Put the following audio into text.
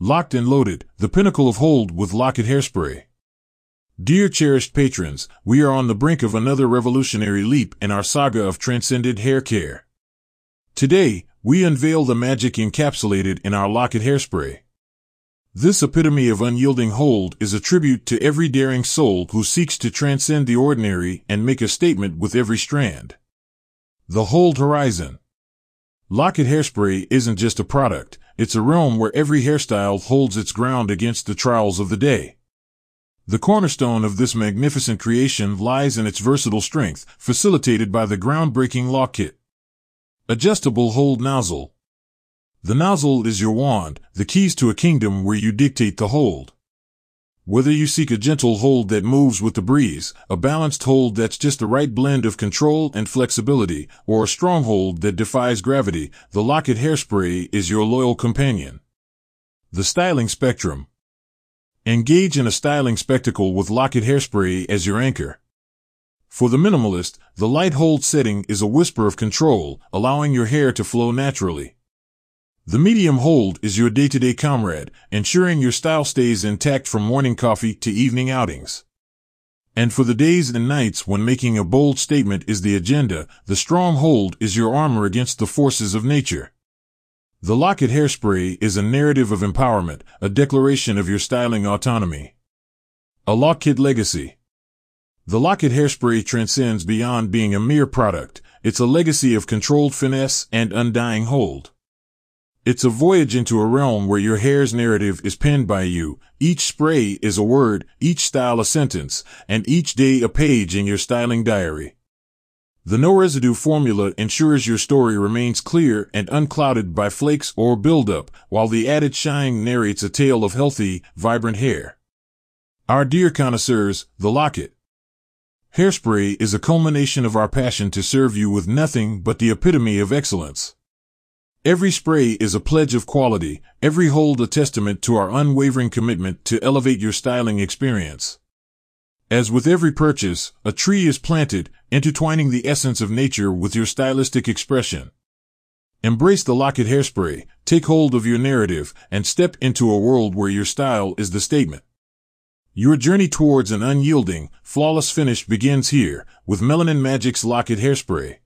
Locked and loaded, the pinnacle of hold with Lock-It Hairspray. Dear cherished patrons, we are on the brink of another revolutionary leap in our saga of transcended hair care. Today, we unveil the magic encapsulated in our Lock-It Hairspray. This epitome of unyielding hold is a tribute to every daring soul who seeks to transcend the ordinary and make a statement with every strand. The Hold Horizon. Lock-It Hairspray isn't just a product, it's a realm where every hairstyle holds its ground against the trials of the day. The cornerstone of this magnificent creation lies in its versatile strength, facilitated by the groundbreaking lock. Adjustable hold nozzle. The nozzle is your wand, the keys to a kingdom where you dictate the hold. Whether you seek a gentle hold that moves with the breeze, a balanced hold that's just the right blend of control and flexibility, or a strong hold that defies gravity, the Lock-It Hairspray is your loyal companion. The styling spectrum. Engage in a styling spectacle with Lock-It Hairspray as your anchor. For the minimalist, the light hold setting is a whisper of control, allowing your hair to flow naturally. The medium hold is your day-to-day comrade, ensuring your style stays intact from morning coffee to evening outings. And for the days and nights when making a bold statement is the agenda, the strong hold is your armor against the forces of nature. The Lock-It Hairspray is a narrative of empowerment, a declaration of your styling autonomy. A Lock-It Legacy The Lock-It Hairspray transcends beyond being a mere product. It's a legacy of controlled finesse and undying hold. It's a voyage into a realm where your hair's narrative is penned by you. Each spray is a word, each style a sentence, and each day a page in your styling diary. The no residue formula ensures your story remains clear and unclouded by flakes or buildup, while the added shine narrates a tale of healthy, vibrant hair. Our dear connoisseurs, the Lock-It. Hairspray is a culmination of our passion to serve you with nothing but the epitome of excellence. Every spray is a pledge of quality, every hold a testament to our unwavering commitment to elevate your styling experience. As with every purchase, a tree is planted, intertwining the essence of nature with your stylistic expression. Embrace the Lock-It Hairspray, take hold of your narrative, and step into a world where your style is the statement. Your journey towards an unyielding, flawless finish begins here with Melanin Magic's Lock-It Hairspray.